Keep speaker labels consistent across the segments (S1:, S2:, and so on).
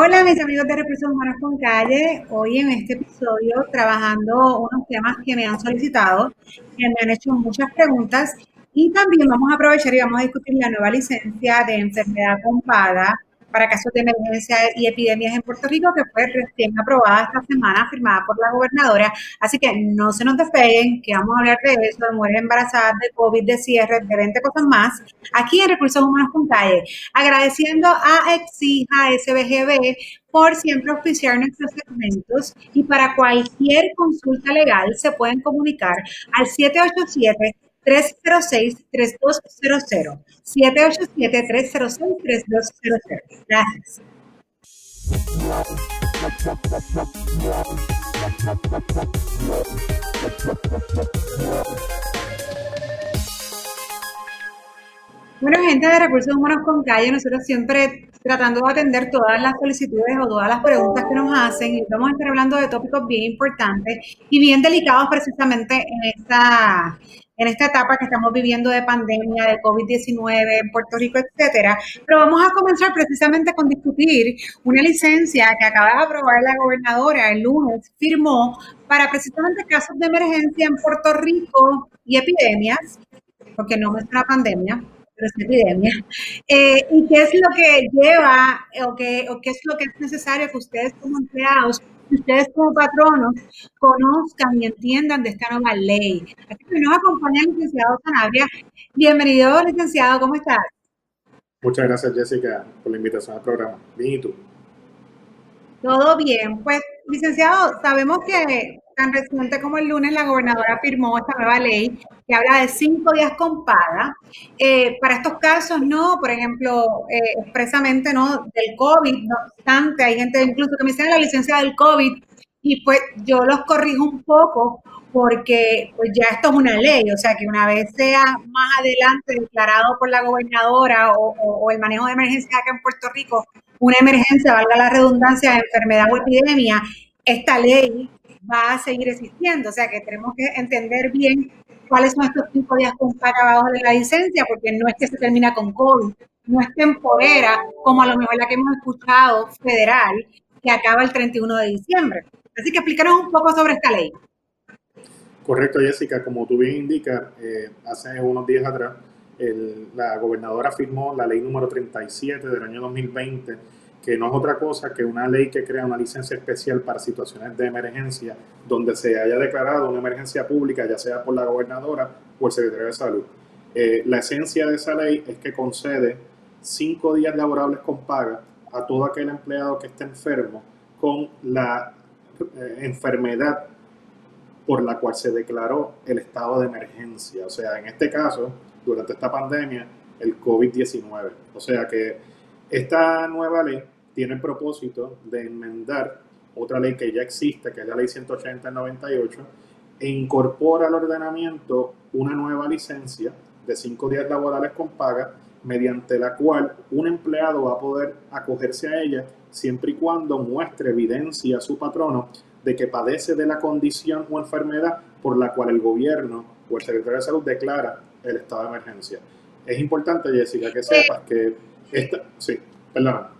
S1: Hola mis amigos de Recursos Humanos con Calle, hoy en este episodio trabajando unos temas que me han solicitado, que me han hecho muchas preguntas. Y también vamos a aprovechar y vamos a discutir la nueva licencia de enfermedad con para casos de emergencia y epidemias en Puerto Rico, que fue recién aprobada esta semana, firmada por la gobernadora. Así que no se nos despeguen, que vamos a hablar de eso, de mujeres embarazadas, de COVID, de cierre, de 20 cosas más, aquí en Recursos Humanos con. Agradeciendo a Exija SBGB por siempre auspiciar nuestros segmentos y para cualquier consulta legal se pueden comunicar al 787 306-3200. 787-306-3200. Gracias. Bueno, gente de Recursos Humanos con Calle, nosotros siempre tratando de atender todas las solicitudes o todas las preguntas que nos hacen y vamos a estar hablando de tópicos bien importantes y bien delicados precisamente en esta, en esta etapa que estamos viviendo de pandemia, de COVID-19 en Puerto Rico, etcétera. Pero vamos a comenzar precisamente con discutir una licencia que acaba de aprobar la gobernadora el lunes, firmó para precisamente casos de emergencia en Puerto Rico y epidemias, porque no es una pandemia, pero es epidemia. Eh, ¿Y qué es lo que lleva o qué, o qué es lo que es necesario que ustedes como empleados ustedes como patronos conozcan y entiendan de esta nueva ley. Así que nos acompaña el licenciado Sanabria. Bienvenido, licenciado, ¿cómo estás?
S2: Muchas gracias, Jessica, por la invitación al programa. Bien, ¿y tú?
S1: Todo bien. Pues, licenciado, sabemos que tan reciente como el lunes la gobernadora firmó esta nueva ley que habla de cinco días con paga. Eh, para estos casos, no, por ejemplo, eh, expresamente no del COVID, no obstante, hay gente incluso que me dice la licencia del COVID y pues yo los corrijo un poco porque pues ya esto es una ley, o sea que una vez sea más adelante declarado por la gobernadora o, o el manejo de emergencia acá en Puerto Rico, una emergencia, valga la redundancia, de enfermedad o epidemia, esta ley va a seguir existiendo. O sea que tenemos que entender bien cuáles son estos cinco días con acabados de la licencia, porque no es que se termina con COVID, no es temporera, como a lo mejor la que hemos escuchado federal, que acaba el 31 de diciembre. Así que explícanos un poco sobre esta ley.
S2: Correcto, Jessica. Como tú bien indicas, eh, hace unos días atrás, la gobernadora firmó la ley número 37 del año 2020 que no es otra cosa que una ley que crea una licencia especial para situaciones de emergencia donde se haya declarado una emergencia pública, ya sea por la gobernadora o el secretario de salud. Eh, la esencia de esa ley es que concede cinco días laborables con paga a todo aquel empleado que esté enfermo con la eh, enfermedad por la cual se declaró el estado de emergencia. O sea, en este caso, durante esta pandemia, el COVID-19. O sea que esta nueva ley tiene el propósito de enmendar otra ley que ya existe, que es la ley 180 98, e incorpora al ordenamiento una nueva licencia de cinco días laborales con paga, mediante la cual un empleado va a poder acogerse a ella siempre y cuando muestre evidencia a su patrono de que padece de la condición o enfermedad por la cual el gobierno o el secretario de salud declara el estado de emergencia. Es importante, Jessica, que sepas que esta, sí, perdón.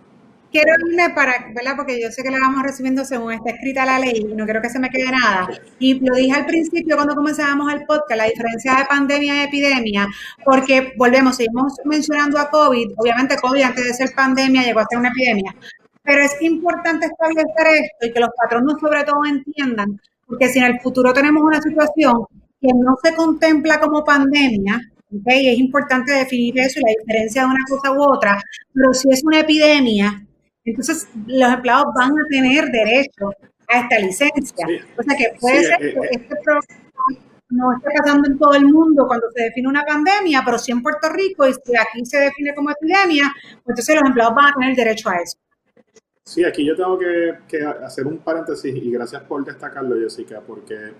S1: Quiero irme para, ¿verdad? Porque yo sé que la vamos recibiendo según está escrita la ley y no quiero que se me quede nada. Y lo dije al principio cuando comenzábamos el podcast, la diferencia de pandemia y epidemia, porque volvemos, seguimos mencionando a COVID, obviamente COVID antes de ser pandemia llegó a ser una epidemia, pero es importante establecer esto y que los patronos sobre todo entiendan, porque si en el futuro tenemos una situación que no se contempla como pandemia, Okay, es importante definir eso y la diferencia de una cosa u otra, pero si es una epidemia, entonces los empleados van a tener derecho a esta licencia. O sea que puede ser eh, que eh. este problema no esté pasando en todo el mundo cuando se define una pandemia, pero sí en Puerto Rico y si aquí se define como epidemia, pues entonces los empleados van a tener derecho a eso.
S2: Sí, aquí yo tengo que, que hacer un paréntesis y gracias por destacarlo, Jessica, porque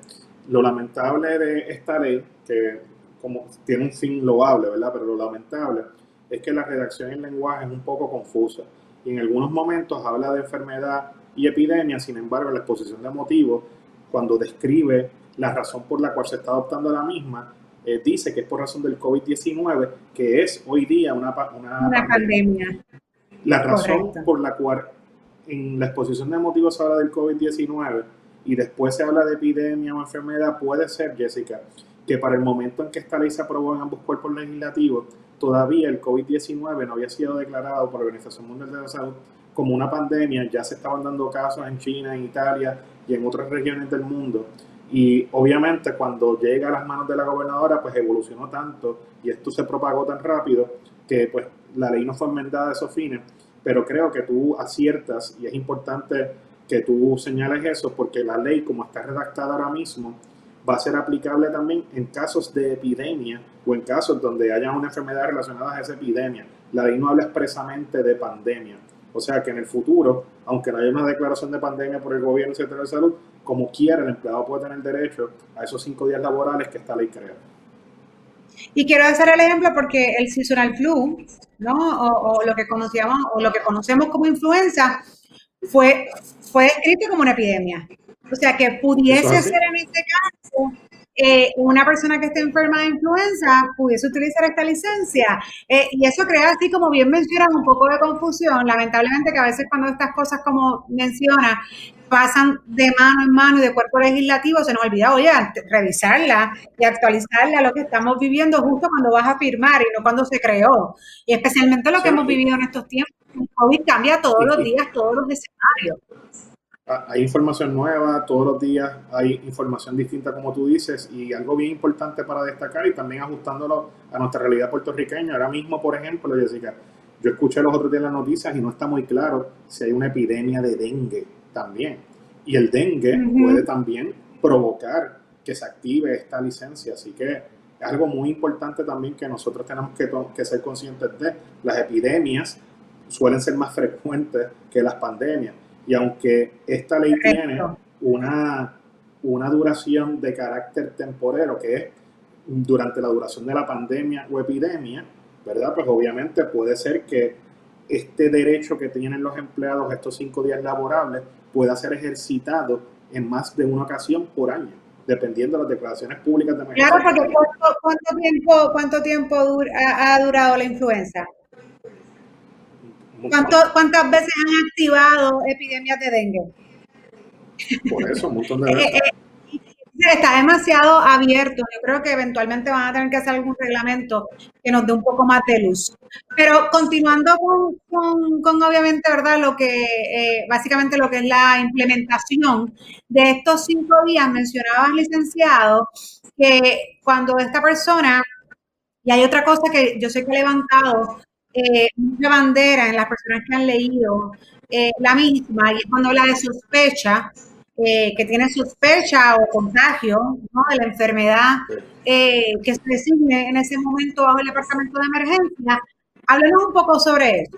S2: lo lamentable de esta ley, que como tiene un fin loable, ¿verdad? Pero lo lamentable es que la redacción en lenguaje es un poco confusa y en algunos momentos habla de enfermedad y epidemia, sin embargo, la exposición de motivos, cuando describe la razón por la cual se está adoptando la misma, eh, dice que es por razón del COVID-19, que es hoy día una,
S1: una, pandemia.
S2: La razón por la cual en la exposición de motivos se habla del COVID-19 y después se habla de epidemia o enfermedad, puede ser, Jessica, que para el momento en que esta ley se aprobó en ambos cuerpos legislativos, todavía el COVID-19 no había sido declarado por la Organización Mundial de la Salud como una pandemia, ya se estaban dando casos en China, en Italia y en otras regiones del mundo. Y obviamente cuando llega a las manos de la gobernadora, pues evolucionó tanto y esto se propagó tan rápido que pues la ley no fue enmendada a esos fines. Pero creo que tú aciertas y es importante que tú señales eso porque la ley como está redactada ahora mismo va a ser aplicable también en casos de epidemia o en casos donde haya una enfermedad relacionada a esa epidemia. La ley no habla expresamente de pandemia. O sea que en el futuro, aunque no haya una declaración de pandemia por el gobierno y de salud, como quiera, el empleado puede tener derecho a esos cinco días laborales que esta ley crea.
S1: Y quiero hacer el ejemplo porque el seasonal flu, ¿no? O, lo que conocíamos, o lo que conocemos como influenza, fue, fue como una epidemia. O sea que pudiese ser en este caso eh, una persona que esté enferma de influenza pudiese utilizar esta licencia. Eh, y eso crea, así como bien mencionan, un poco de confusión. Lamentablemente que a veces cuando estas cosas, como menciona, pasan de mano en mano y de cuerpo legislativo, se nos olvida, oye, revisarla y actualizarla a lo que estamos viviendo justo cuando vas a firmar y no cuando se creó. Y especialmente lo que hemos vivido en estos tiempos. El COVID cambia todos los días, todos los escenarios
S2: hay información nueva, todos los días hay información distinta como tú dices y algo bien importante para destacar y también ajustándolo a nuestra realidad puertorriqueña. Ahora mismo, por ejemplo, Jessica, yo escuché los otros días las noticias y no está muy claro si hay una epidemia de dengue también. Y el dengue puede también provocar que se active esta licencia, así que es algo muy importante también que nosotros tenemos que, que ser conscientes de. Las epidemias suelen ser más frecuentes que las pandemias y aunque esta ley tiene una, una duración de carácter temporero, que es durante la duración de la pandemia o epidemia, ¿verdad? Pues obviamente puede ser que este derecho que tienen los empleados, estos cinco días laborables, pueda ser ejercitado en más de una ocasión por año, dependiendo de las declaraciones públicas de.
S1: Claro, porque ¿cuánto, tiempo, cuánto tiempo ha durado la influenza? ¿Cuántas veces han activado epidemias de dengue?
S2: Por eso, un montón de eh, veces.
S1: Eh, está demasiado abierto. Yo creo que eventualmente van a tener que hacer algún reglamento que nos dé un poco más de luz. Pero continuando con, obviamente, ¿verdad? Lo que, eh, básicamente lo que es la implementación de estos cinco días, mencionabas, licenciado, que cuando esta persona, y hay otra cosa que yo sé que he levantado eh, una bandera en las personas que han leído eh, la misma, y es cuando habla de sospecha, eh, que tiene sospecha o contagio de la enfermedad que se designe en ese momento bajo el departamento de emergencia. Háblanos un poco sobre eso.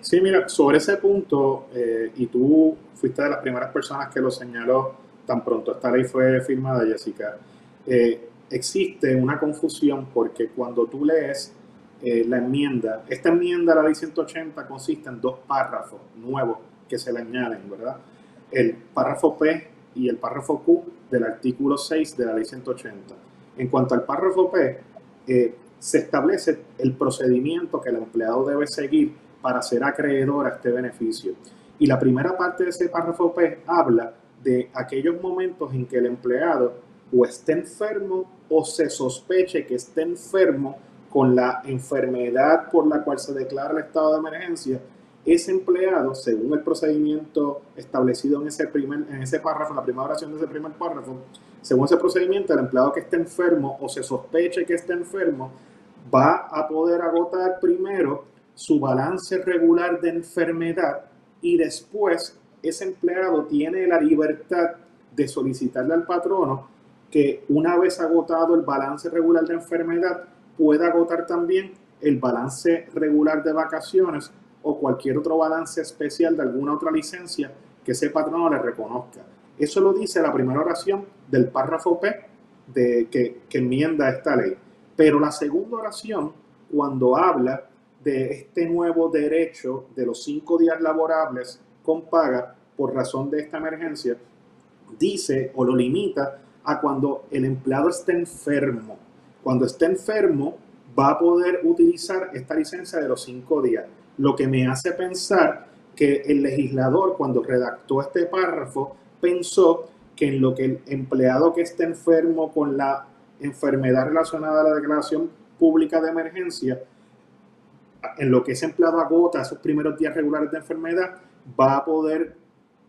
S2: Sí, mira, sobre ese punto, y tú fuiste de las primeras personas que lo señaló tan pronto esta ley fue firmada, Jessica, existe una confusión porque cuando tú lees eh, la enmienda. Esta enmienda a la ley 180 consiste en dos párrafos nuevos que se le añaden, ¿verdad? El párrafo P y el párrafo Q del artículo 6 de la ley 180. En cuanto al párrafo P, eh, se establece el procedimiento que el empleado debe seguir para ser acreedor a este beneficio. Y la primera parte de ese párrafo P habla de aquellos momentos en que el empleado o esté enfermo o se sospeche que esté enfermo con la enfermedad por la cual se declara el estado de emergencia, ese empleado, según el procedimiento establecido en ese, primer, en ese párrafo, en la primera oración de ese primer párrafo, según ese procedimiento, el empleado que esté enfermo o se sospeche que esté enfermo, va a poder agotar primero su balance regular de enfermedad y después ese empleado tiene la libertad de solicitarle al patrono que una vez agotado el balance regular de enfermedad, puede agotar también el balance regular de vacaciones o cualquier otro balance especial de alguna otra licencia que ese patrono le reconozca. Eso lo dice la primera oración del párrafo P de, que, que enmienda esta ley. Pero la segunda oración, cuando habla de este nuevo derecho de los cinco días laborables con paga por razón de esta emergencia, dice o lo limita a cuando el empleado esté enfermo cuando esté enfermo, va a poder utilizar esta licencia de los cinco días. Lo que me hace pensar que el legislador cuando redactó este párrafo pensó que en lo que el empleado que esté enfermo con la enfermedad relacionada a la declaración pública de emergencia, en lo que ese empleado agota esos primeros días regulares de enfermedad, va a poder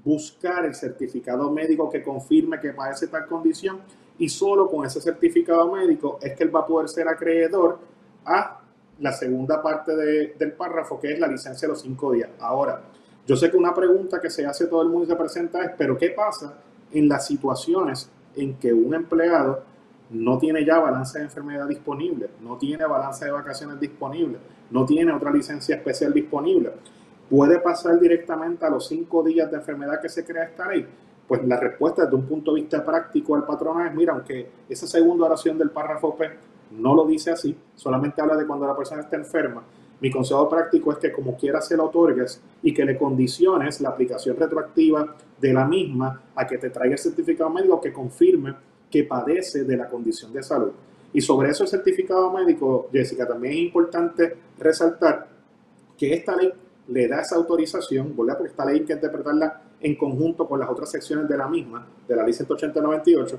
S2: buscar el certificado médico que confirme que padece tal condición y solo con ese certificado médico es que él va a poder ser acreedor a la segunda parte del párrafo, que es la licencia de los cinco días. Ahora, yo sé que una pregunta que se hace todo el mundo y se presenta es, pero ¿qué pasa en las situaciones en que un empleado no tiene ya balance de enfermedad disponible, no tiene balance de vacaciones disponible, no tiene otra licencia especial disponible? ¿Puede pasar directamente a los cinco días de enfermedad que se crea esta ley? Pues la respuesta desde un punto de vista práctico al patrón es, mira, aunque esa segunda oración del párrafo P no lo dice así, solamente habla de cuando la persona está enferma, mi consejo práctico es que como quiera se lo otorgues y que le condiciones la aplicación retroactiva de la misma a que te traiga el certificado médico que confirme que padece de la condición de salud. Y sobre eso el certificado médico, Jessica, también es importante resaltar que esta ley le da esa autorización, ¿verdad? porque esta ley hay que interpretarla en conjunto con las otras secciones de la misma, de la ley 180-98.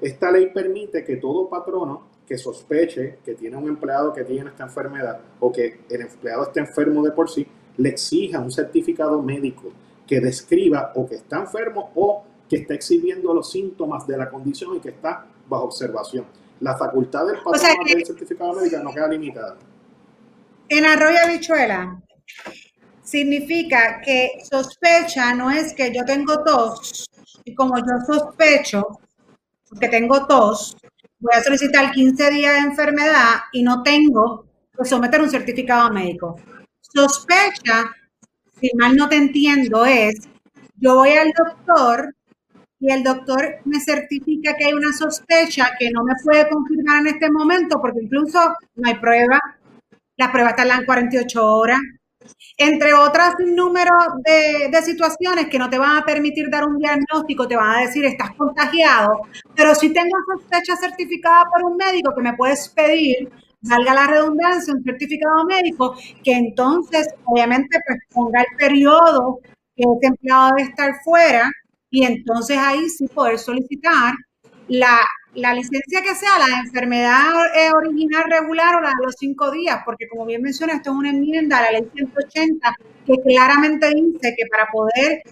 S2: Esta ley permite que todo patrono que sospeche que tiene un empleado que tiene esta enfermedad o que el empleado esté enfermo de por sí, le exija un certificado médico que describa o que está enfermo o que está exhibiendo los síntomas de la condición y que está bajo observación. La facultad del patrono del certificado médico no queda limitada.
S1: En Arroyo Bichuela, significa que sospecha no es que yo tengo tos y como yo sospecho que tengo tos, voy a solicitar 15 días de enfermedad y no tengo que someter un certificado médico. Sospecha, si mal no te entiendo, es yo voy al doctor y el doctor me certifica que hay una sospecha que no me puede confirmar en este momento porque incluso no hay prueba. La prueba está en 48 horas entre otras número de, situaciones que no te van a permitir dar un diagnóstico, te van a decir estás contagiado, pero si tengo sospecha certificada por un médico que me puedes pedir, valga la redundancia, un certificado médico, que entonces obviamente pues ponga el periodo que ese empleado debe estar fuera y entonces ahí sí poder solicitar la la licencia que sea la enfermedad eh, original regular o la de los cinco días, porque como bien menciona, esto es una enmienda a la ley 180 que claramente dice que para poder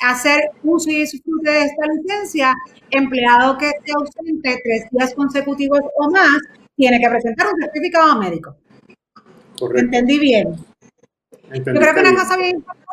S1: hacer uso y disfrute de esta licencia, empleado que esté ausente tres días consecutivos o más, tiene que presentar un certificado médico. Correcto. ¿Entendí bien? Yo creo que una cosa bien importante,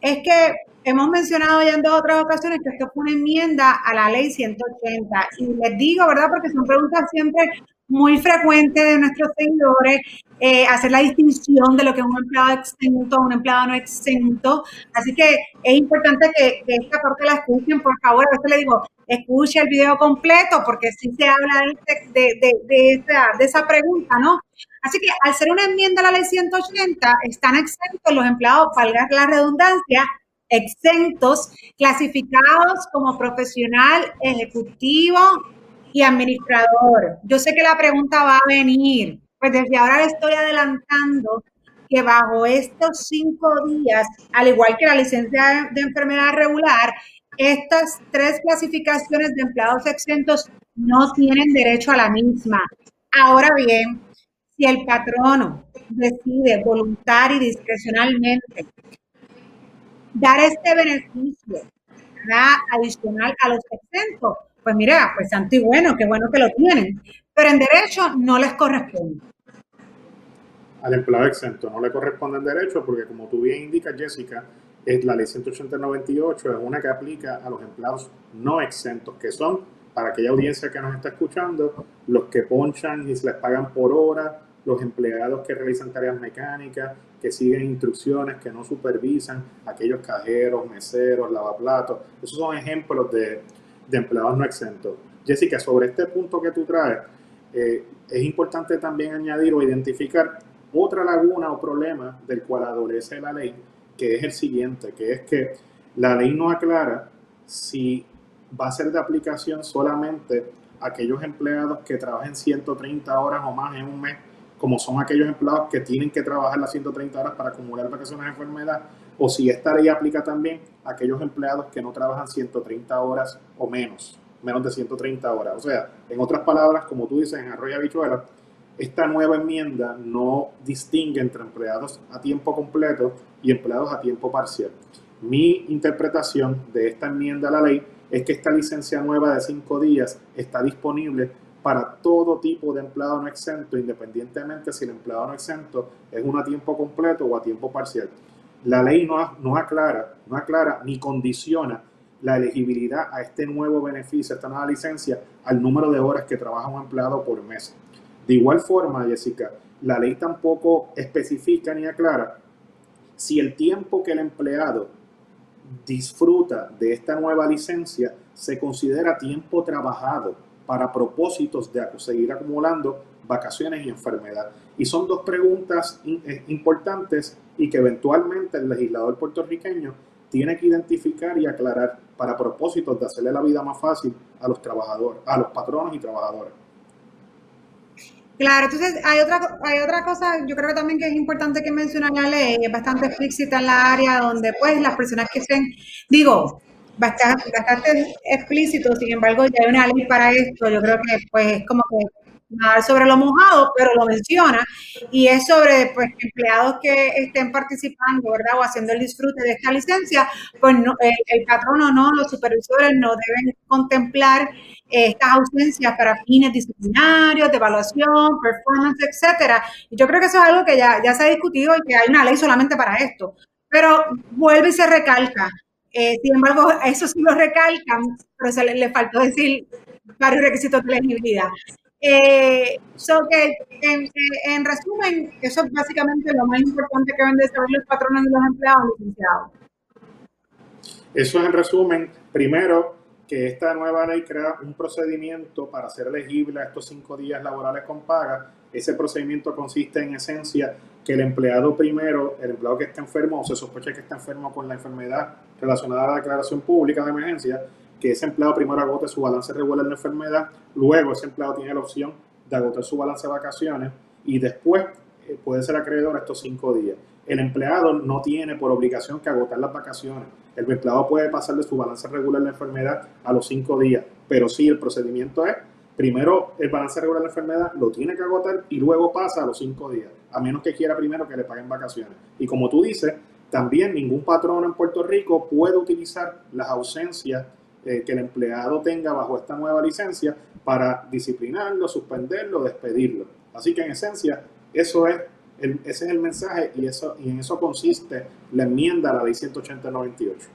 S1: es que Hemos mencionado ya en dos otras ocasiones que esto fue una enmienda a la ley 180 y les digo, ¿verdad? Porque son preguntas siempre muy frecuentes de nuestros seguidores, eh, hacer la distinción de lo que es un empleado exento un empleado no exento. Así que es importante que, esta parte la escuchen, por favor. A veces le digo, escuche el video completo porque sí se habla de, de, de, esa, de esa pregunta, ¿no? Así que al ser una enmienda a la ley 180, están exentos los empleados, valga la redundancia, exentos, clasificados como profesional, ejecutivo y administrador. Yo sé que la pregunta va a venir, pues desde ahora le estoy adelantando que bajo estos cinco días, al igual que la licencia de enfermedad regular, estas tres clasificaciones de empleados exentos no tienen derecho a la misma. Ahora bien, si el patrono decide voluntario y discrecionalmente dar este beneficio adicional a los exentos. Pues mira, pues santo y bueno, qué bueno que lo tienen, pero en derecho no les corresponde.
S2: Al empleado exento no le corresponde el derecho porque como tú bien indicas, Jessica, es la ley 18098 es una que aplica a los empleados no exentos, que son, para aquella audiencia que nos está escuchando, los que ponchan y se les pagan por hora, los empleados que realizan tareas mecánicas, que siguen instrucciones, que no supervisan, aquellos cajeros, meseros, lavaplatos. Esos son ejemplos de, empleados no exentos. Jessica, sobre este punto que tú traes, eh, es importante también añadir o identificar otra laguna o problema del cual adolece la ley, que es el siguiente, que es que la ley no aclara si va a ser de aplicación solamente a aquellos empleados que trabajen 130 horas o más en un mes como son aquellos empleados que tienen que trabajar las 130 horas para acumular vacaciones de enfermedad, o si esta ley aplica también a aquellos empleados que no trabajan 130 horas o menos, menos de 130 horas. O sea, en otras palabras, como tú dices en Arroyo Habichuela, esta nueva enmienda no distingue entre empleados a tiempo completo y empleados a tiempo parcial. Mi interpretación de esta enmienda a la ley es que esta licencia nueva de cinco días está disponible para todo tipo de empleado no exento, independientemente si el empleado no exento es uno a tiempo completo o a tiempo parcial. La ley no, no, aclara, no aclara ni condiciona la elegibilidad a este nuevo beneficio, a esta nueva licencia, al número de horas que trabaja un empleado por mes. De igual forma, Jessica, la ley tampoco especifica ni aclara si el tiempo que el empleado disfruta de esta nueva licencia se considera tiempo trabajado para propósitos de seguir acumulando vacaciones y enfermedad. Y son dos preguntas eh, importantes y que eventualmente el legislador puertorriqueño tiene que identificar y aclarar para propósitos de hacerle la vida más fácil a los trabajadores, a los patronos y trabajadores.
S1: Claro, entonces hay otra, hay otra cosa, yo creo que también que es importante que mencionar la ley, es bastante explícita en la área donde pues las personas que estén, digo, bastante, bastante explícito, sin embargo ya hay una ley para esto, yo creo que pues es como que nada sobre lo mojado, pero lo menciona, y es sobre pues, empleados que estén participando, ¿verdad? O haciendo el disfrute de esta licencia, pues no, el, patrono no, los supervisores no deben contemplar estas ausencias para fines disciplinarios, de evaluación, performance, etcétera. Y yo creo que eso es algo que ya, ya se ha discutido y que hay una ley solamente para esto. Pero vuelve y se recalca. Eh, sin embargo, eso sí lo recalcan, pero se le, le faltó decir varios requisitos de elegibilidad. Eh, que en, resumen, eso es básicamente lo más importante que deben de saber los patrones y los empleados licenciados.
S2: Eso es en resumen, primero, que esta nueva ley crea un procedimiento para ser elegible a estos cinco días laborales con paga. Ese procedimiento consiste en esencia que el empleado primero, el empleado que está enfermo o se sospecha que está enfermo con la enfermedad relacionada a la declaración pública de emergencia, que ese empleado primero agote su balance regular de enfermedad, luego ese empleado tiene la opción de agotar su balance de vacaciones y después eh, puede ser acreedor a estos cinco días. El empleado no tiene por obligación que agotar las vacaciones. El empleado puede pasar de su balance regular de enfermedad a los cinco días, pero sí el procedimiento es, primero el balance regular de enfermedad lo tiene que agotar y luego pasa a los cinco días, a menos que quiera primero que le paguen vacaciones. Y como tú dices, también ningún patrón en Puerto Rico puede utilizar las ausencias eh, que el empleado tenga bajo esta nueva licencia para disciplinarlo, suspenderlo, despedirlo. Así que en esencia, eso es ese es el mensaje y, eso, y en eso consiste la enmienda a la ley 18098.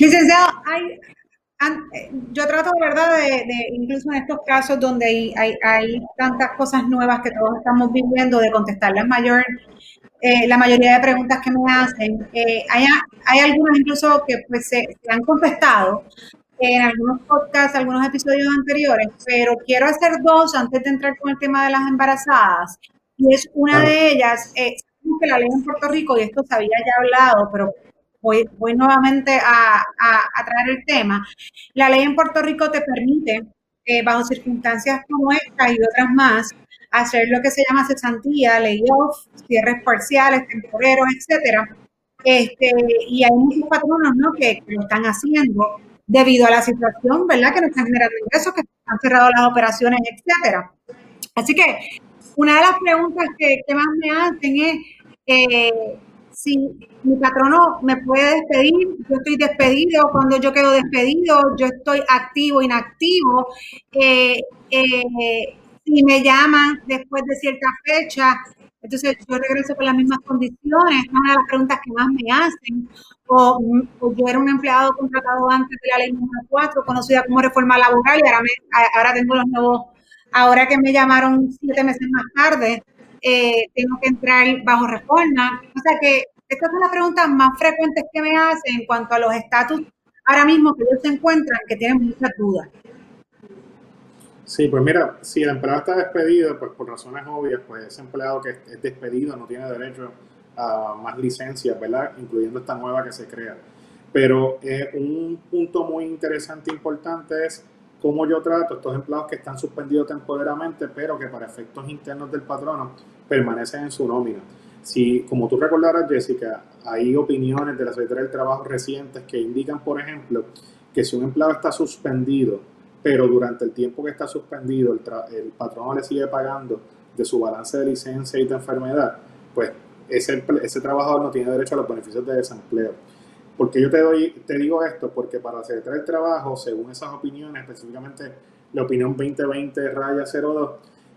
S1: Licenciado, hay, yo trato de verdad de, incluso en estos casos donde hay, hay, hay, tantas cosas nuevas que todos estamos viviendo, de contestarles mayor eh, la mayoría de preguntas que me hacen. Eh, hay, hay, algunas incluso que pues, se, han contestado en algunos podcasts, algunos episodios anteriores, pero quiero hacer dos antes de entrar con el tema de las embarazadas. Y es una de ellas, eh, que la ley en Puerto Rico, y esto se había ya hablado, pero voy, nuevamente a, a, traer el tema. La ley en Puerto Rico te permite, eh, bajo circunstancias como esta y otras más, hacer lo que se llama cesantía, layoff, cierres parciales, temporeros, etcétera. Este, y hay muchos patronos ¿no? que, lo están haciendo debido a la situación, ¿verdad? Que no están generando ingresos, que han cerrado las operaciones, etcétera. Así que una de las preguntas que, más me hacen es eh, si mi patrono me puede despedir, yo estoy despedido, cuando yo quedo despedido, yo estoy activo, inactivo. Eh, eh, y me llaman después de cierta fecha, entonces yo regreso con las mismas condiciones, es una de las preguntas que más me hacen, o, yo era un empleado contratado antes de la ley número 4, conocida como reforma laboral, y ahora, ahora tengo los nuevos, ahora que me llamaron siete meses más tarde, eh, tengo que entrar bajo reforma. O sea que estas son las preguntas más frecuentes que me hacen en cuanto a los estatus ahora mismo que ellos se encuentran, que tienen muchas dudas.
S2: Sí, pues mira, si el empleado está despedido, pues por razones obvias, pues ese empleado que es despedido no tiene derecho a más licencias, ¿verdad? Incluyendo esta nueva que se crea. Pero eh, un punto muy interesante e importante es cómo yo trato estos empleados que están suspendidos temporalmente, pero que para efectos internos del patrono permanecen en su nómina. Si, como tú recordarás, Jessica, hay opiniones de la Secretaría del Trabajo recientes que indican, por ejemplo, que si un empleado está suspendido, pero durante el tiempo que está suspendido el, el patrono le sigue pagando de su balance de licencia y de enfermedad, pues ese, ese trabajador no tiene derecho a los beneficios de desempleo. Porque yo te, doy, te digo esto? Porque para Secretaría del Trabajo, según esas opiniones, específicamente la opinión 2020 raya 02,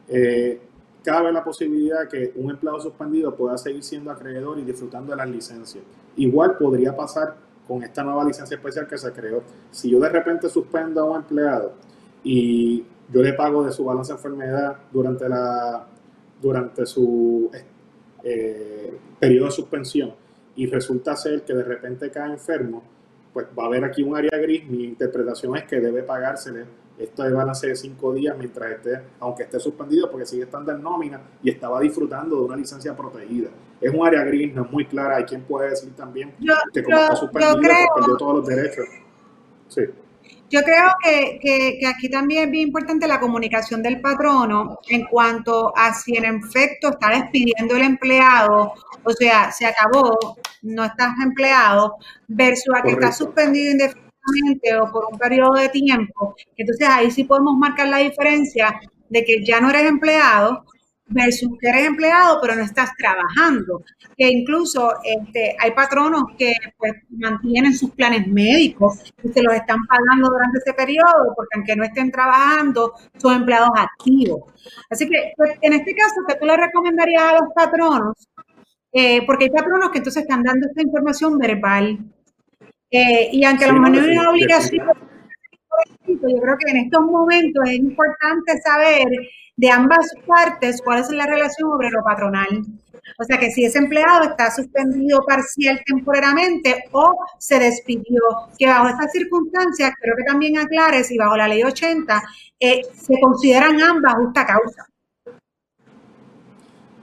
S2: eh, cabe la posibilidad que un empleado suspendido pueda seguir siendo acreedor y disfrutando de las licencias. Igual podría pasar con esta nueva licencia especial que se creó. Si yo de repente suspendo a un empleado y yo le pago de su balance de enfermedad durante, la, durante su eh, periodo de suspensión, y resulta ser que de repente cae enfermo, pues va a haber aquí un área gris. Mi interpretación es que debe pagársele esto de balance de cinco días mientras esté, aunque esté suspendido, porque sigue estando en nómina y estaba disfrutando de una licencia protegida. Es un área gris, no es muy clara. Hay quien puede decir también que como está suspendido, pues perdió todos los derechos. Sí.
S1: Yo creo que, que, aquí también es bien importante la comunicación del patrono en cuanto a si en efecto está despidiendo el empleado, o sea, se acabó, no estás empleado, versus a que está suspendido indefinidamente o por un periodo de tiempo. Entonces ahí sí podemos marcar la diferencia de que ya no eres empleado, versus que eres empleado pero no estás trabajando. Que incluso este, hay patronos que pues, mantienen sus planes médicos y se los están pagando durante ese periodo porque aunque no estén trabajando son empleados activos. Así que pues, en este caso, ¿qué tú le recomendarías a los patronos? Eh, porque hay patronos que entonces están dando esta información verbal. Eh, y aunque la lo mejor no es una obligación, yo creo que en estos momentos es importante saber de ambas partes cuál es la relación obrero-patronal. O sea que si ese empleado está suspendido parcial temporariamente o se despidió, que bajo estas circunstancias, creo que también aclares y bajo la ley 80, eh, se consideran ambas justa causa.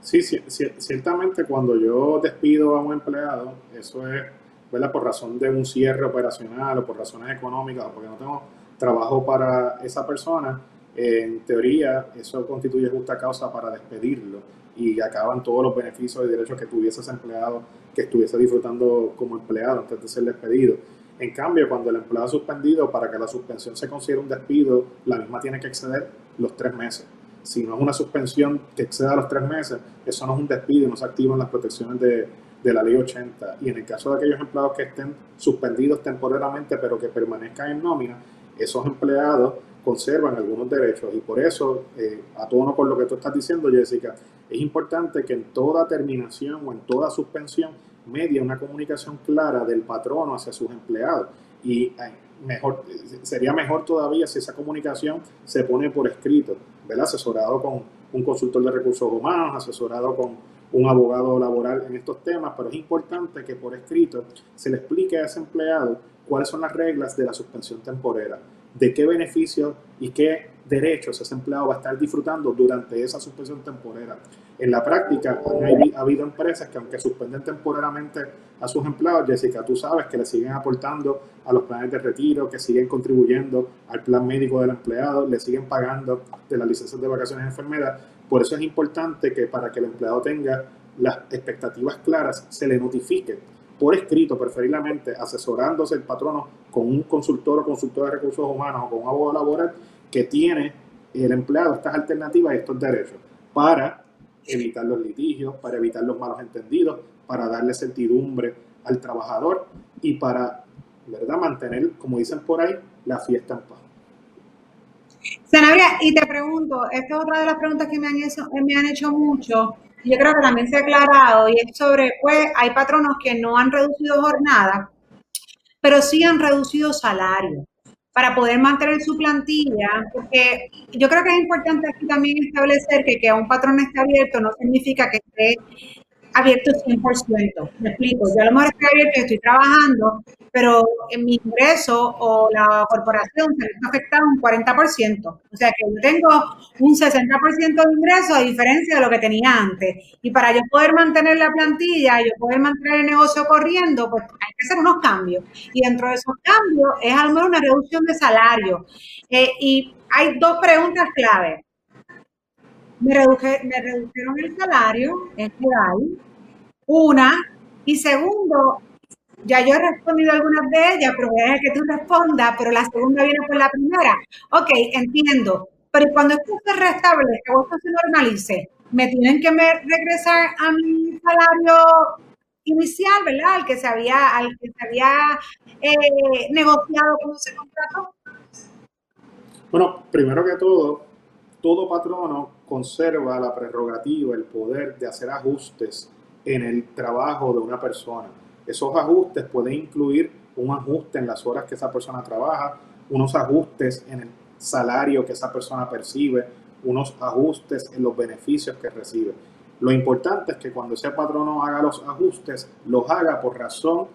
S2: Sí, ciertamente cuando yo despido a un empleado, eso es ¿verdad? por razón de un cierre operacional o por razones económicas o porque no tengo trabajo para esa persona, en teoría, eso constituye justa causa para despedirlo y acaban todos los beneficios y derechos que tuviese ese empleado que estuviese disfrutando como empleado antes de ser despedido. En cambio, cuando el empleado es suspendido, para que la suspensión se considere un despido, la misma tiene que exceder los tres meses. Si no es una suspensión que exceda los tres meses, eso no es un despido, no se activan las protecciones de, de la ley 80. Y en el caso de aquellos empleados que estén suspendidos temporalmente, pero que permanezcan en nómina, esos empleados conservan algunos derechos. Y por eso, eh, a tono con lo que tú estás diciendo, Jessica, es importante que en toda terminación o en toda suspensión media una comunicación clara del patrono hacia sus empleados. Y eh, mejor sería mejor todavía si esa comunicación se pone por escrito, ¿verdad? asesorado con un consultor de recursos humanos, asesorado con un abogado laboral en estos temas, pero es importante que por escrito se le explique a ese empleado cuáles son las reglas de la suspensión temporera de qué beneficios y qué derechos ese empleado va a estar disfrutando durante esa suspensión temporera. En la práctica, ha habido empresas que aunque suspenden temporalmente a sus empleados, Jessica, tú sabes que le siguen aportando a los planes de retiro, que siguen contribuyendo al plan médico del empleado, le siguen pagando de las licencias de vacaciones de enfermedad. Por eso es importante que para que el empleado tenga las expectativas claras, se le notifique por escrito, preferiblemente asesorándose el patrono con un consultor o consultor de recursos humanos o con un abogado laboral que tiene el empleado estas alternativas y estos derechos para evitar los litigios, para evitar los malos entendidos, para darle certidumbre al trabajador y para ¿verdad? mantener, como dicen por ahí, la fiesta en paz.
S1: Sanabria, y te pregunto, esta es otra de las preguntas que me han hecho, me han hecho mucho yo creo que también se ha aclarado y es sobre, pues, hay patronos que no han reducido jornada, pero sí han reducido salario para poder mantener su plantilla, porque yo creo que es importante aquí también establecer que que un patrón esté abierto no significa que esté abierto 100%. Me explico, yo a lo mejor estoy abierto y estoy trabajando, pero en mi ingreso o la corporación se ha afectado un 40%. O sea que yo tengo un 60% de ingreso a diferencia de lo que tenía antes. Y para yo poder mantener la plantilla, yo poder mantener el negocio corriendo, pues hay que hacer unos cambios. Y dentro de esos cambios es al menos una reducción de salario. Eh, y hay dos preguntas clave. Me, me redujeron el salario, es legal. Una. Y segundo, ya yo he respondido algunas de ellas, pero voy a dejar que tú respondas, pero la segunda viene por la primera. Ok, entiendo. Pero cuando esto se restablezca o esto se normalice, me tienen que regresar a mi salario inicial, ¿verdad? Al que se había, al que se había eh, negociado con ese contrato.
S2: Bueno, primero que todo, todo patrono conserva la prerrogativa, el poder de hacer ajustes en el trabajo de una persona. Esos ajustes pueden incluir un ajuste en las horas que esa persona trabaja, unos ajustes en el salario que esa persona percibe, unos ajustes en los beneficios que recibe. Lo importante es que cuando ese patrono haga los ajustes, los haga por razón,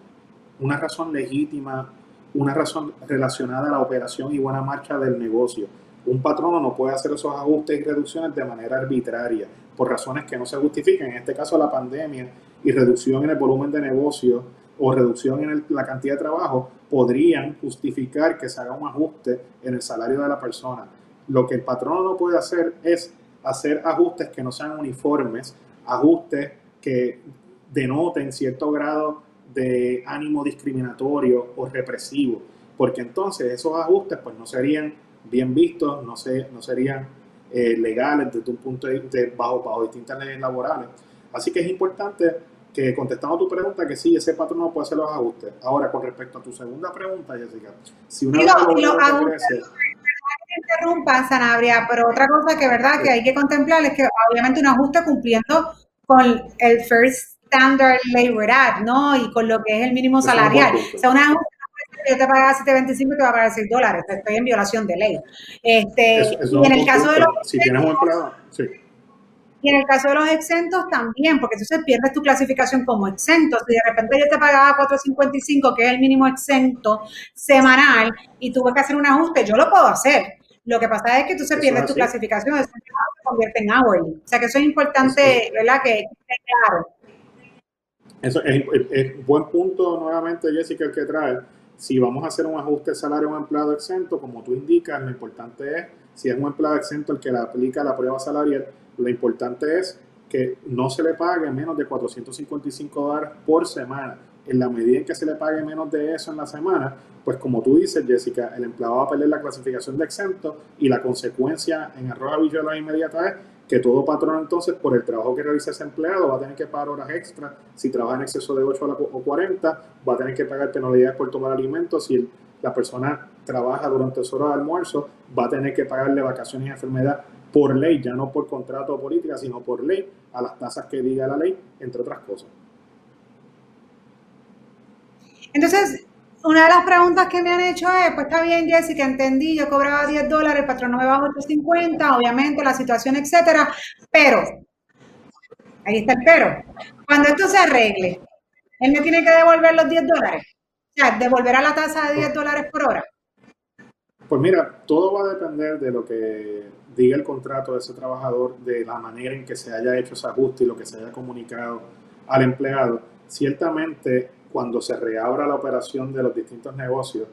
S2: una razón legítima, una razón relacionada a la operación y buena marcha del negocio. Un patrono no puede hacer esos ajustes y reducciones de manera arbitraria, por razones que no se justifican. En este caso, la pandemia y reducción en el volumen de negocio o reducción en la cantidad de trabajo podrían justificar que se haga un ajuste en el salario de la persona. Lo que el patrono no puede hacer es hacer ajustes que no sean uniformes, ajustes que denoten cierto grado de ánimo discriminatorio o represivo, porque entonces esos ajustes pues no serían bien vistos, no, se, no serían eh, legales desde un punto de vista bajo, bajo distintas leyes laborales. Así que es importante que contestando tu pregunta, que sí, ese patrón no puede hacer los ajustes. Ahora, con respecto a tu segunda pregunta, Jessica, si una
S1: lo, los ajustes, interrumpa, Sanabria, pero otra cosa que verdad que hay que contemplar es que obviamente un ajuste cumpliendo con el First Standard Labor Act, ¿no? Y con lo que es el mínimo salarial. O sea, un ajuste yo te pagaba 7.25 y te va a pagar 6 dólares. Estoy en violación de ley. Este, y en el caso de los...
S2: Si tienes un empleado, sí.
S1: Y en el caso de los exentos también, porque entonces pierdes tu clasificación como exento. Si de repente yo te pagaba 4.55, que es el mínimo exento semanal, y tuve que hacer un ajuste, yo lo puedo hacer. Lo que pasa es que tú se pierdes tu clasificación, eso se convierte en hourly. O sea que eso es importante, ¿verdad? Que, esté claro.
S2: Eso es, es, buen punto nuevamente, Jessica, el que trae. Si vamos a hacer un ajuste de salario a un empleado exento, como tú indicas, lo importante es, si es un empleado exento el que le aplica la prueba salarial, lo importante es que no se le pague menos de 455 dólares por semana. En la medida en que se le pague menos de eso en la semana, pues como tú dices, Jessica, el empleado va a perder la clasificación de exento y la consecuencia en arroja visual inmediata es que todo patrón entonces, por el trabajo que realiza ese empleado, va a tener que pagar horas extra. Si trabaja en exceso de 8 o 40, va a tener que pagar penalidades por tomar alimentos. Si la persona trabaja durante su hora de almuerzo, va a tener que pagarle vacaciones y enfermedad por ley, ya no por contrato o política, sino por ley, a las tasas que diga la ley, entre otras cosas.
S1: Entonces, una de las preguntas que me han hecho es, pues está bien, Jessica, entendí, yo cobraba 10 dólares, el patrón no me bajó 8.50, obviamente la situación, etcétera, pero, ahí está el pero, cuando esto se arregle, él me tiene que devolver los 10 dólares, o sea, devolverá la tasa de 10 dólares por hora.
S2: Pues mira, todo va a depender de lo que diga el contrato de ese trabajador, de la manera en que se haya hecho ese ajuste y lo que se haya comunicado al empleado. Ciertamente, cuando se reabra la operación de los distintos negocios,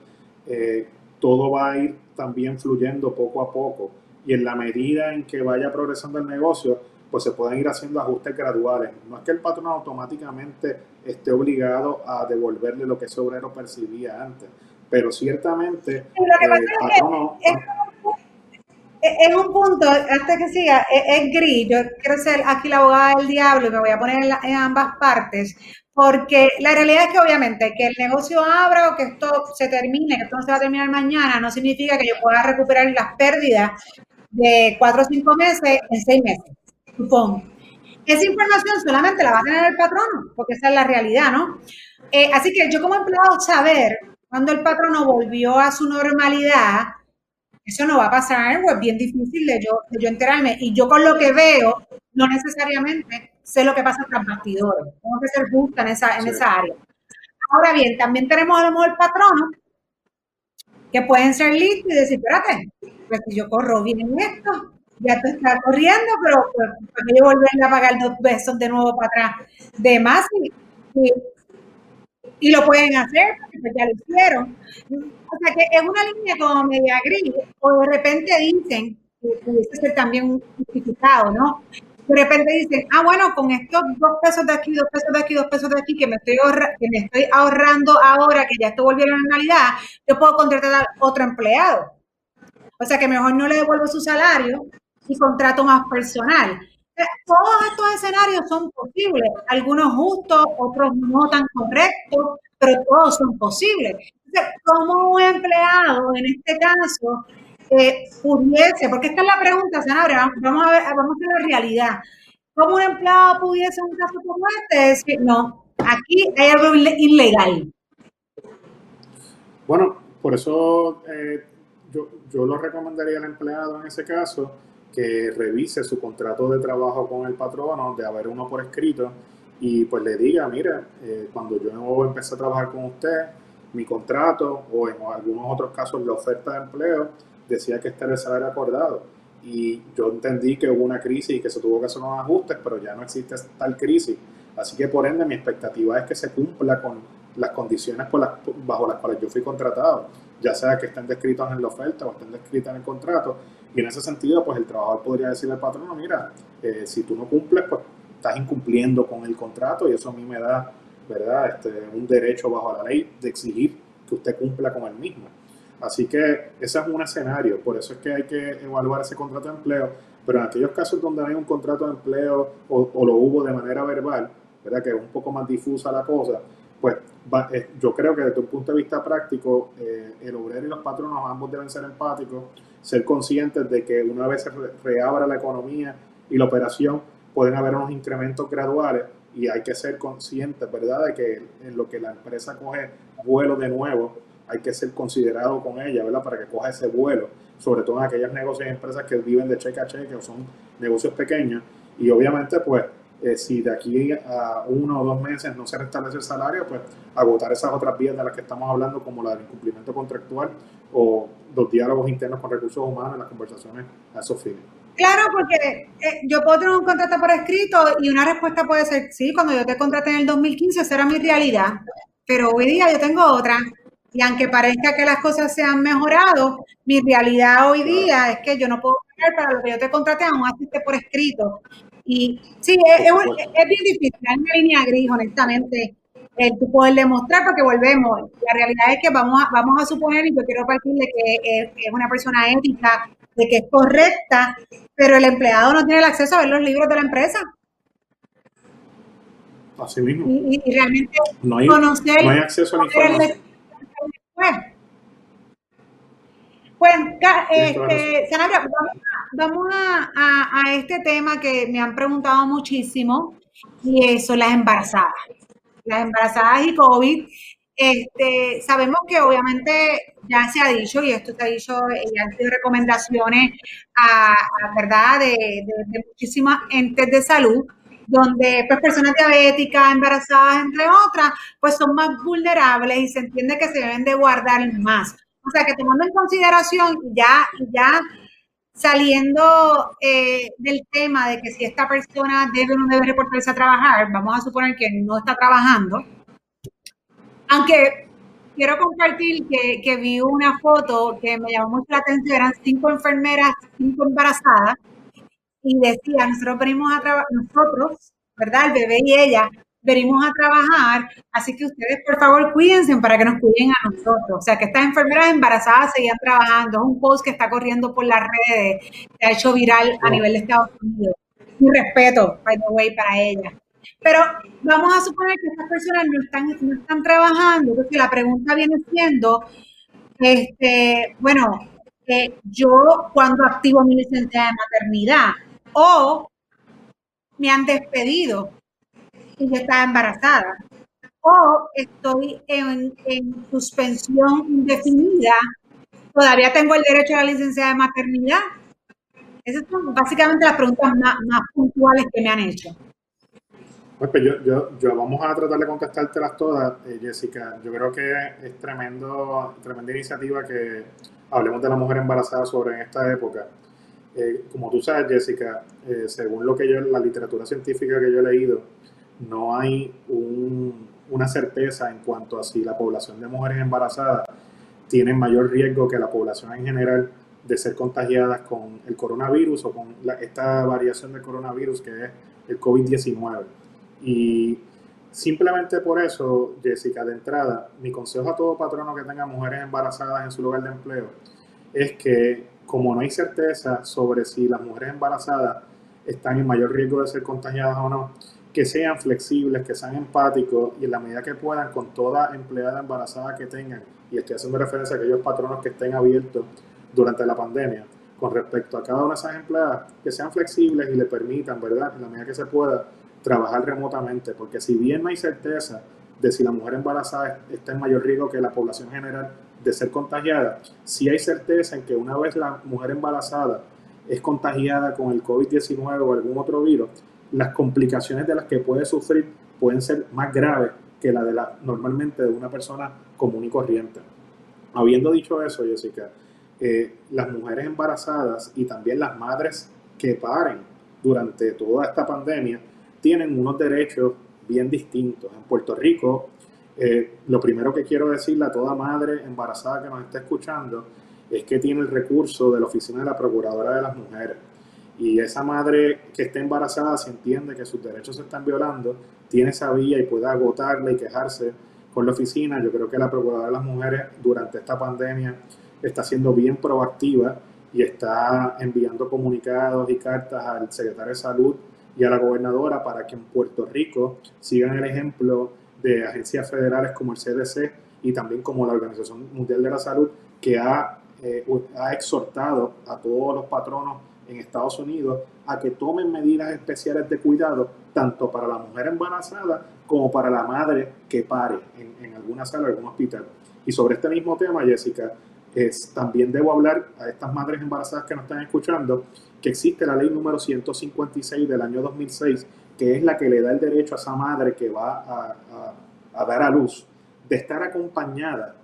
S2: eh, todo va a ir también fluyendo poco a poco. Y en la medida en que vaya progresando el negocio, pues se pueden ir haciendo ajustes graduales. No es que el patrón automáticamente esté obligado a devolverle lo que ese obrero percibía antes, pero ciertamente el patrón
S1: es un punto, antes que siga, es, gris. Yo quiero ser aquí la abogada del diablo y me voy a poner en, ambas partes, porque la realidad es que obviamente que el negocio abra o que esto se termine, que esto no se va a terminar mañana, no significa que yo pueda recuperar las pérdidas de cuatro o cinco meses en seis meses, supongo. Esa información solamente la va a tener el patrono, porque esa es la realidad, ¿no? Eh, así que yo como empleado saber cuando el patrono volvió a su normalidad, eso no va a pasar, es bien difícil de yo, de yo enterarme. Y yo con lo que veo, no necesariamente sé lo que pasa tras bastidores. Tengo que ser justa en esa, en esa área. Ahora bien, también tenemos a lo mejor patronos que pueden ser listos y decir, espérate, pues si yo corro bien en esto, ya te está corriendo, pero pues, yo volver a pagar dos pesos de nuevo para atrás de más y, y, lo pueden hacer, porque pues ya lo hicieron. O sea que es una línea como media gris, o de repente dicen, que pudiese ser también justificado, ¿no? De repente dicen, ah, bueno, con estos dos pesos de aquí, dos pesos de aquí, dos pesos de aquí, que me estoy, que me estoy ahorrando ahora, que ya esto volvieron a realidad, yo puedo contratar a otro empleado. O sea que mejor no le devuelvo su salario y contrato más personal. Todos estos escenarios son posibles, algunos justos, otros no tan correctos, pero todos son posibles. Entonces, como un empleado, en este caso, eh, pudiese, porque esta es la pregunta, Sanabria, vamos a ver, vamos a ver la realidad. ¿Cómo un empleado pudiese en un caso como este decir, no, aquí hay algo ilegal?
S2: Bueno, por eso eh, yo, yo lo recomendaría al empleado en ese caso que revise su contrato de trabajo con el patrono, de haber uno por escrito, y pues le diga, mira, eh, cuando yo empecé a trabajar con usted, mi contrato o en algunos otros casos la oferta de empleo decía que este era el salario acordado. Y yo entendí que hubo una crisis y que se tuvo que hacer unos ajustes, pero ya no existe tal crisis. Así que por ende mi expectativa es que se cumpla con las condiciones por las, bajo las cuales yo fui contratado, ya sea que estén descritas en la oferta o estén descritas en el contrato, y en ese sentido, pues el trabajador podría decirle al patrón, mira, eh, si tú no cumples, pues estás incumpliendo con el contrato y eso a mí me da, ¿verdad?, este, un derecho bajo la ley de exigir que usted cumpla con el mismo. Así que ese es un escenario, por eso es que hay que evaluar ese contrato de empleo, pero en aquellos casos donde hay un contrato de empleo o, lo hubo de manera verbal, ¿verdad?, que es un poco más difusa la cosa, pues eh, yo creo que desde un punto de vista práctico, eh, el obrero y los patronos ambos deben ser empáticos, ser conscientes de que una vez se reabra la economía y la operación, pueden haber unos incrementos graduales y hay que ser conscientes, ¿verdad?, de que en lo que la empresa coge vuelo de nuevo, hay que ser considerado con ella, ¿verdad?, para que coja ese vuelo, sobre todo en aquellas negocios y empresas que viven de cheque a cheque o son negocios pequeños. Y obviamente, pues, eh, si de aquí a uno o dos meses no se restablece el salario, pues agotar esas otras vías de las que estamos hablando, como la del incumplimiento contractual o los diálogos internos con recursos humanos, las conversaciones a esos fines.
S1: Claro, porque eh, yo puedo tener un contrato por escrito y una respuesta puede ser, sí, cuando yo te contraté en el 2015, esa era mi realidad, pero hoy día yo tengo otra. Y aunque parezca que las cosas se han mejorado, mi realidad hoy día es que yo no puedo pagar para lo que yo te contraté, aún así esté por escrito. Y sí, es, es, bien difícil, hay una línea gris, honestamente, el tú poder demostrar, porque volvemos. La realidad es que vamos a, vamos a suponer, y yo quiero partir de que es, una persona ética, de que es correcta, pero el empleado no tiene el acceso a ver los libros de la empresa.
S2: Así mismo.
S1: Y, realmente
S2: no hay, conocer. No hay acceso a la información.
S1: Pues, este, Sanabria, vamos, a, este tema que me han preguntado muchísimo y eso, las embarazadas. Las embarazadas y COVID. Este, sabemos que obviamente ya se ha dicho, y esto se ha dicho, y han sido recomendaciones a, verdad de, de, muchísimas entes de salud, donde pues personas diabéticas, embarazadas, entre otras, pues son más vulnerables y se entiende que se deben de guardar más. O sea que tomando en consideración ya, ya saliendo eh, del tema de que si esta persona debe o no debe reportarse a trabajar, vamos a suponer que no está trabajando, aunque quiero compartir que, que, vi una foto que me llamó mucho la atención, eran cinco enfermeras, cinco embarazadas, y decía, nosotros venimos a trabajar, nosotros, ¿verdad? El bebé y ella, venimos a trabajar, así que ustedes por favor cuídense para que nos cuiden a nosotros. O sea, que estas enfermeras embarazadas seguían trabajando. Es un post que está corriendo por las redes, se ha hecho viral a nivel de Estados Unidos. Mi respeto, by the way, para ella. Pero vamos a suponer que estas personas no están, no están trabajando. Entonces la pregunta viene siendo, este, bueno, eh, yo cuando activo mi licencia de maternidad o me han despedido y yo estaba embarazada. O estoy en, suspensión indefinida, todavía tengo el derecho a la licencia de maternidad. Esas son básicamente las preguntas más, puntuales que me han hecho.
S2: Pues yo, yo, yo, vamos a tratar de contestártelas todas, eh, Jessica. Yo creo que es tremendo, tremenda iniciativa que hablemos de la mujer embarazada sobre en esta época. Eh, como tú sabes, Jessica, eh, según lo que yo, la literatura científica que yo he leído, no hay una certeza en cuanto a si la población de mujeres embarazadas tiene mayor riesgo que la población en general de ser contagiadas con el coronavirus o con esta variación del coronavirus que es el COVID-19. Y simplemente por eso, Jessica, de entrada, mi consejo a todo patrono que tenga mujeres embarazadas en su lugar de empleo es que como no hay certeza sobre si las mujeres embarazadas están en mayor riesgo de ser contagiadas o no, que sean flexibles, que sean empáticos y en la medida que puedan con toda empleada embarazada que tengan, y estoy haciendo referencia a aquellos patronos que estén abiertos durante la pandemia, con respecto a cada una de esas empleadas, que sean flexibles y le permitan, ¿verdad?, en la medida que se pueda, trabajar remotamente, porque si bien no hay certeza de si la mujer embarazada está en mayor riesgo que la población general de ser contagiada, sí hay certeza en que una vez la mujer embarazada es contagiada con el COVID-19 o algún otro virus, las complicaciones de las que puede sufrir pueden ser más graves que la de la normalmente de una persona común y corriente. Habiendo dicho eso, Jessica, eh, las mujeres embarazadas y también las madres que paren durante toda esta pandemia tienen unos derechos bien distintos. En Puerto Rico, eh, lo primero que quiero decirle a toda madre embarazada que nos esté escuchando es que tiene el recurso de la Oficina de la Procuradora de las Mujeres. Y esa madre que esté embarazada, si entiende que sus derechos se están violando, tiene esa vía y puede agotarla y quejarse con la oficina. Yo creo que la Procuradora de las Mujeres durante esta pandemia está siendo bien proactiva y está enviando comunicados y cartas al secretario de Salud y a la gobernadora para que en Puerto Rico sigan el ejemplo de agencias federales como el CDC y también como la Organización Mundial de la Salud, que ha, eh, ha exhortado a todos los patronos en Estados Unidos a que tomen medidas especiales de cuidado, tanto para la mujer embarazada como para la madre que pare en, en alguna sala algún hospital. Y sobre este mismo tema, Jessica, es, también debo hablar a estas madres embarazadas que nos están escuchando que existe la ley número 156 del año 2006, que es la que le da el derecho a esa madre que va a, dar a luz de estar acompañada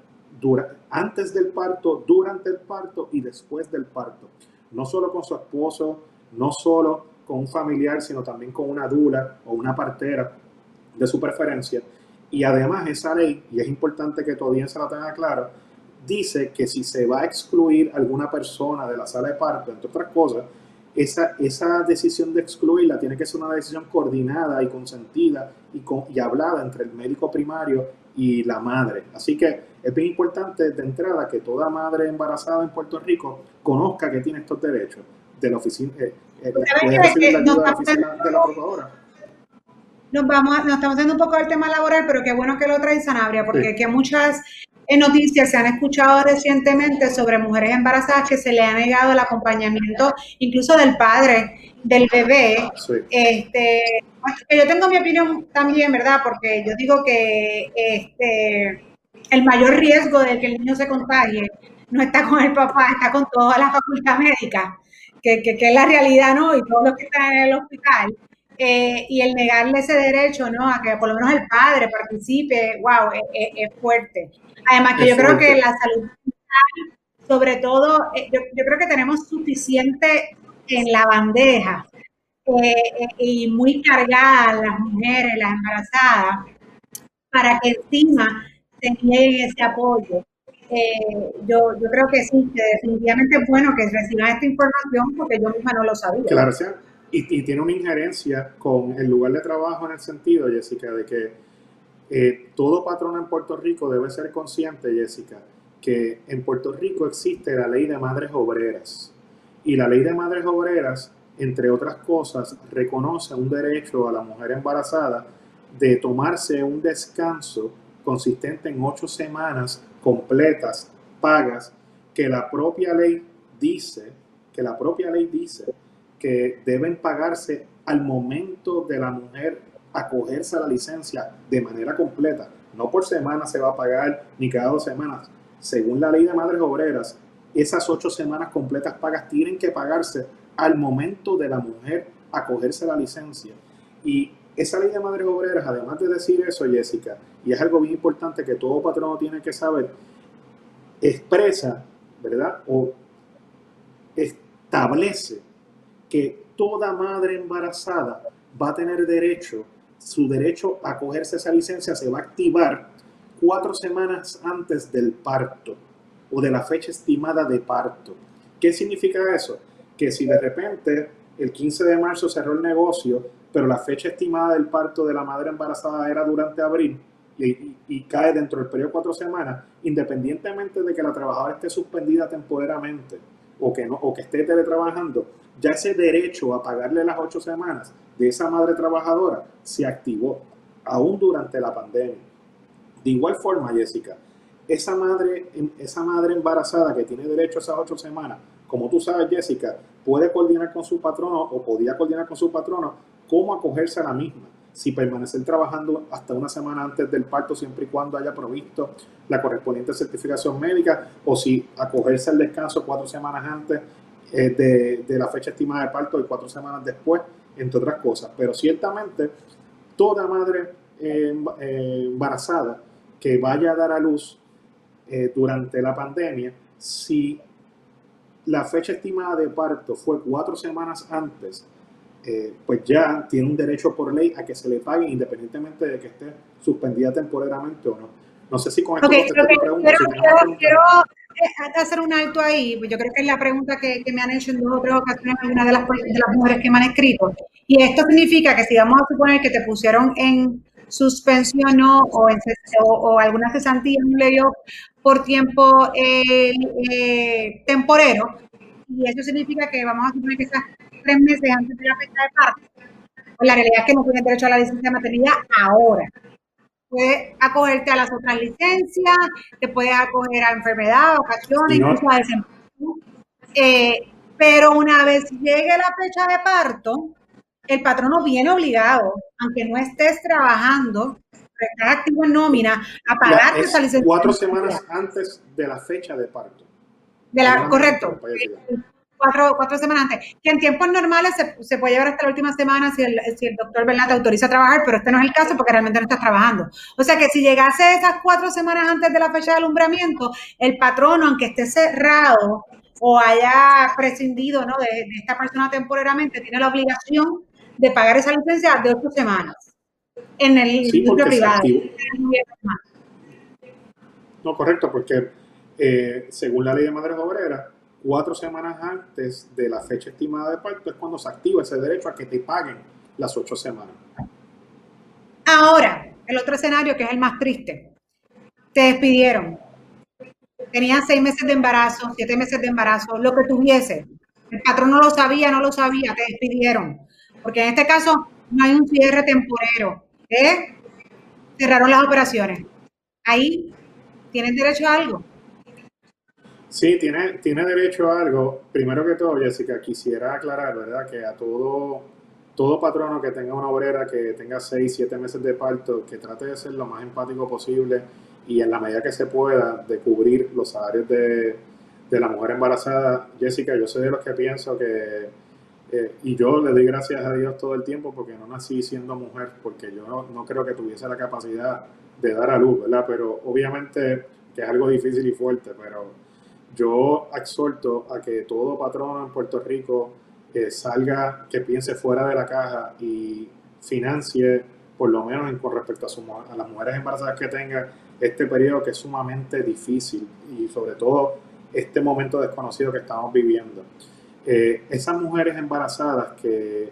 S2: antes del parto, durante el parto y después del parto. No solo con su esposo, no solo con un familiar, sino también con una dula o una partera de su preferencia. Y además esa ley, y es importante que tu audiencia la tenga clara, dice que si se va a excluir alguna persona de la sala de parto, entre otras cosas, esa, esa decisión de excluirla tiene que ser una decisión coordinada y consentida y, con, y hablada entre el médico primario y la madre. Así que es bien importante de entrada que toda madre embarazada en Puerto Rico conozca que tiene estos derechos de la oficina, eh, eh de la
S1: procuradora. Nos, vamos, nos estamos haciendo un poco del tema laboral, pero qué bueno que lo trae Sanabria, porque que muchas en noticias se han escuchado recientemente sobre mujeres embarazadas que se le ha negado el acompañamiento incluso del padre del bebé. Este, yo tengo mi opinión también, ¿verdad? Porque yo digo que este, el mayor riesgo de que el niño se contagie no está con el papá, está con toda la facultad médica, que, que, es la realidad, ¿no? Y todos los que están en el hospital. Eh, y el negarle ese derecho, ¿no? A que por lo menos el padre participe, wow, es, fuerte. Además que yo creo que la salud mental, sobre todo, eh, yo, creo que tenemos suficiente en la bandeja eh, y muy cargadas las mujeres, las embarazadas, para que encima se niegue ese apoyo. yo, yo creo que sí, que definitivamente es bueno que reciban esta información porque yo misma no lo sabía.
S2: Claro, y, tiene una injerencia con el lugar de trabajo en el sentido, Jessica, de que eh, todo patrón en Puerto Rico debe ser consciente, Jessica, que en Puerto Rico existe la ley de madres obreras. Y la ley de madres obreras, entre otras cosas, reconoce un derecho a la mujer embarazada de tomarse un descanso consistente en ocho semanas completas, pagas, que la propia ley dice, que la propia ley dice que deben pagarse al momento de la mujer acogerse a la licencia de manera completa. No por semana se va a pagar ni cada dos semanas. Según la ley de madres obreras, esas ocho semanas completas pagas tienen que pagarse al momento de la mujer acogerse a la licencia. Y esa ley de madres obreras, además de decir eso, Jessica, y es algo bien importante que todo patrono tiene que saber, expresa, ¿verdad? O establece que toda madre embarazada va a tener derecho, su derecho a cogerse esa licencia se va a activar cuatro semanas antes del parto o de la fecha estimada de parto. ¿Qué significa eso? Que si de repente el 15 de marzo cerró el negocio, pero la fecha estimada del parto de la madre embarazada era durante abril y, cae dentro del periodo de cuatro semanas, independientemente de que la trabajadora esté suspendida temporalmente o que, no, o que esté teletrabajando, ya ese derecho a pagarle las ocho semanas de esa madre trabajadora se activó aún durante la pandemia. De igual forma, Jessica, esa madre, esa madre embarazada que tiene derecho a esas ocho semanas, como tú sabes, Jessica, puede coordinar con su patrono o podía coordinar con su patrono cómo acogerse a la misma. Si permanecer trabajando hasta una semana antes del parto, siempre y cuando haya provisto la correspondiente certificación médica, o si acogerse al descanso cuatro semanas antes eh, de, de, la fecha estimada de parto y cuatro semanas después, entre otras cosas. Pero ciertamente, toda madre eh, eh, embarazada que vaya a dar a luz durante la pandemia, si la fecha estimada de parto fue cuatro semanas antes, pues ya tiene un derecho por ley a que se le pague independientemente de que esté suspendida temporalmente o no. No sé si con esto
S1: okay, te pregunto, quiero, hacer un alto ahí, pues yo creo que es la pregunta que, me han hecho en dos o tres ocasiones algunas de las, de las mujeres que me han escrito. Y esto significa que si vamos a suponer que te pusieron en suspensión o, en, o, alguna cesantía, un layoff por tiempo eh, eh, temporero, y eso significa que vamos a suponer que estás tres meses antes de la fecha de parto, pues la realidad es que no tienes derecho a la licencia de maternidad ahora. Puedes acogerte a las otras licencias, te puedes acoger a enfermedad, ocasiones, incluso a desempleo. Eh, pero una vez llegue la fecha de parto, el patrono viene obligado, aunque no estés trabajando, estás activo en nómina, a pagarte esa licencia.
S2: Cuatro semanas antes de la fecha de parto.
S1: De la, correcto cuatro, cuatro semanas antes, que en tiempos normales se, se, puede llevar hasta la última semana si el, si el doctor ¿verdad? te autoriza a trabajar, pero este no es el caso porque realmente no estás trabajando. O sea que si llegase esas cuatro semanas antes de la fecha de alumbramiento, el patrono, aunque esté cerrado o haya prescindido ¿no? de, esta persona temporariamente, tiene la obligación de pagar esa licencia de ocho semanas en el sí, privado.
S2: No, correcto, porque eh, según la ley de madres obreras, cuatro semanas antes de la fecha estimada de parto es cuando se activa ese derecho a que te paguen las ocho semanas.
S1: Ahora, el otro escenario que es el más triste. Te despidieron. Tenías seis meses de embarazo, siete meses de embarazo, lo que tuviese. El patrón no lo sabía, no lo sabía, te despidieron. Porque en este caso no hay un cierre temporero. ¿eh? Cerraron las operaciones. Ahí tienes derecho a algo.
S2: Sí, tiene, tiene derecho a algo. Primero que todo, Jessica, quisiera aclarar, ¿verdad? Que a todo, todo patrono que tenga una obrera que tenga seis, siete meses de parto, que trate de ser lo más empático posible y en la medida que se pueda de cubrir los salarios de, la mujer embarazada. Jessica, yo soy de los que pienso que, eh, y yo le doy gracias a Dios todo el tiempo porque no nací siendo mujer, porque yo no, creo que tuviese la capacidad de dar a luz, ¿verdad? Pero obviamente que es algo difícil y fuerte, pero yo exhorto a que todo patrono en Puerto Rico eh, salga, que piense fuera de la caja y financie, por lo menos con respecto a, a las mujeres embarazadas que tengan este periodo que es sumamente difícil y sobre todo este momento desconocido que estamos viviendo. Esas mujeres embarazadas que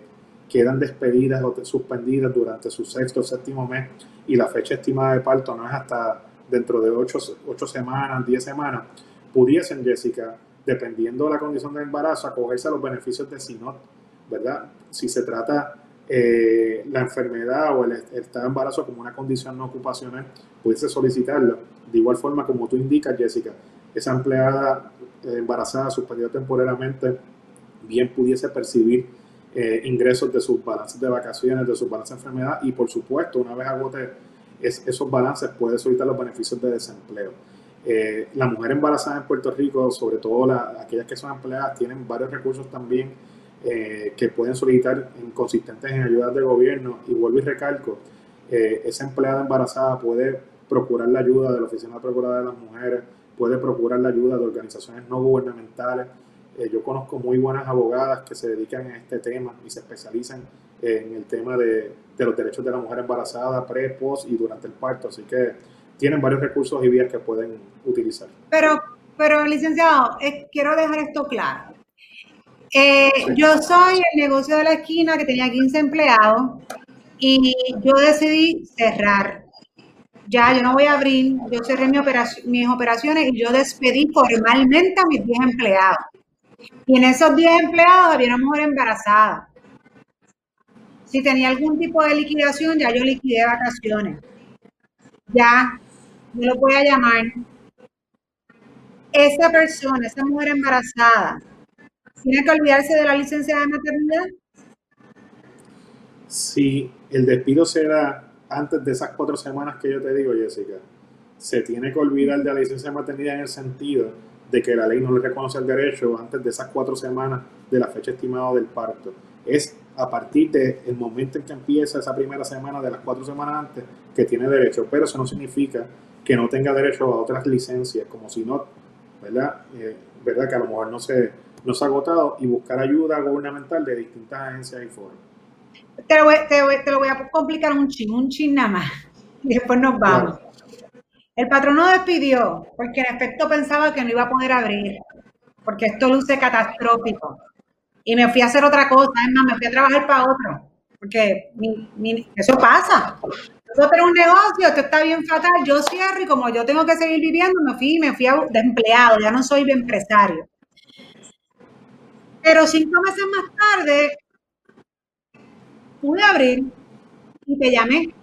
S2: quedan despedidas o suspendidas durante su sexto o séptimo mes y la fecha estimada de parto no es hasta dentro de ocho, ocho semanas, diez semanas, pudiesen, Jessica, dependiendo de la condición del embarazo, acogerse a los beneficios de SINOT, ¿verdad? Si se trata eh, la enfermedad o el, estado de embarazo como una condición no ocupacional, pudiese solicitarlo. De igual forma, como tú indicas, Jessica, esa empleada eh, embarazada suspendida temporalmente bien pudiese percibir eh, ingresos de sus balances de vacaciones, de sus balances de enfermedad y, por supuesto, una vez agote esos balances, puede solicitar los beneficios de desempleo. Eh, la mujer embarazada en Puerto Rico, sobre todo aquellas que son empleadas, tienen varios recursos también eh, que pueden solicitar inconsistentes en ayudas de gobierno. Y vuelvo y recalco, eh, esa empleada embarazada puede procurar la ayuda de la Oficina Procuradora de las Mujeres, puede procurar la ayuda de organizaciones no gubernamentales. Eh, yo conozco muy buenas abogadas que se dedican a este tema y se especializan en el tema de, de los derechos de la mujer embarazada, pre, post y durante el parto. Así que tienen varios recursos y vías que pueden utilizar.
S1: Pero, pero licenciado, quiero dejar esto claro. Eh, yo soy el negocio de la esquina que tenía 15 empleados y yo decidí cerrar. Ya, yo no voy a abrir, yo cerré mi operación, mis operaciones y yo despedí formalmente a mis 10 empleados. Y en esos 10 empleados había una mujer embarazada. Si tenía algún tipo de liquidación, ya yo liquidé vacaciones. Ya, yo lo voy a llamar. Esa persona, esa mujer embarazada, ¿tiene que olvidarse de la licencia de maternidad?
S2: Si el despido se da antes de esas cuatro semanas que yo te digo, Jessica, se tiene que olvidar de la licencia de maternidad en el sentido de que la ley no le reconoce el derecho antes de esas cuatro semanas de la fecha estimada del parto. Es a partir del momento en que empieza esa primera semana de las cuatro semanas antes que tiene derecho, pero eso no significa que no tenga derecho a otras licencias, como si no, ¿verdad? Eh, ¿verdad? Que a lo mejor no se, no se ha agotado y buscar ayuda gubernamental de distintas agencias y foros.
S1: Te lo, voy, te, lo voy a complicar un chin, un chin nada más, y después nos vamos. El patrón no despidió porque en efecto pensaba que no iba a poder abrir, porque esto luce catastrófico y me fui a hacer otra cosa, es me fui a trabajar para otro, porque eso pasa. Yo tengo un negocio, esto está bien fatal, yo cierro y como yo tengo que seguir viviendo, me fui, me fui de empleado, ya no soy empresario. Pero cinco meses más tarde, pude abrir y te llamé,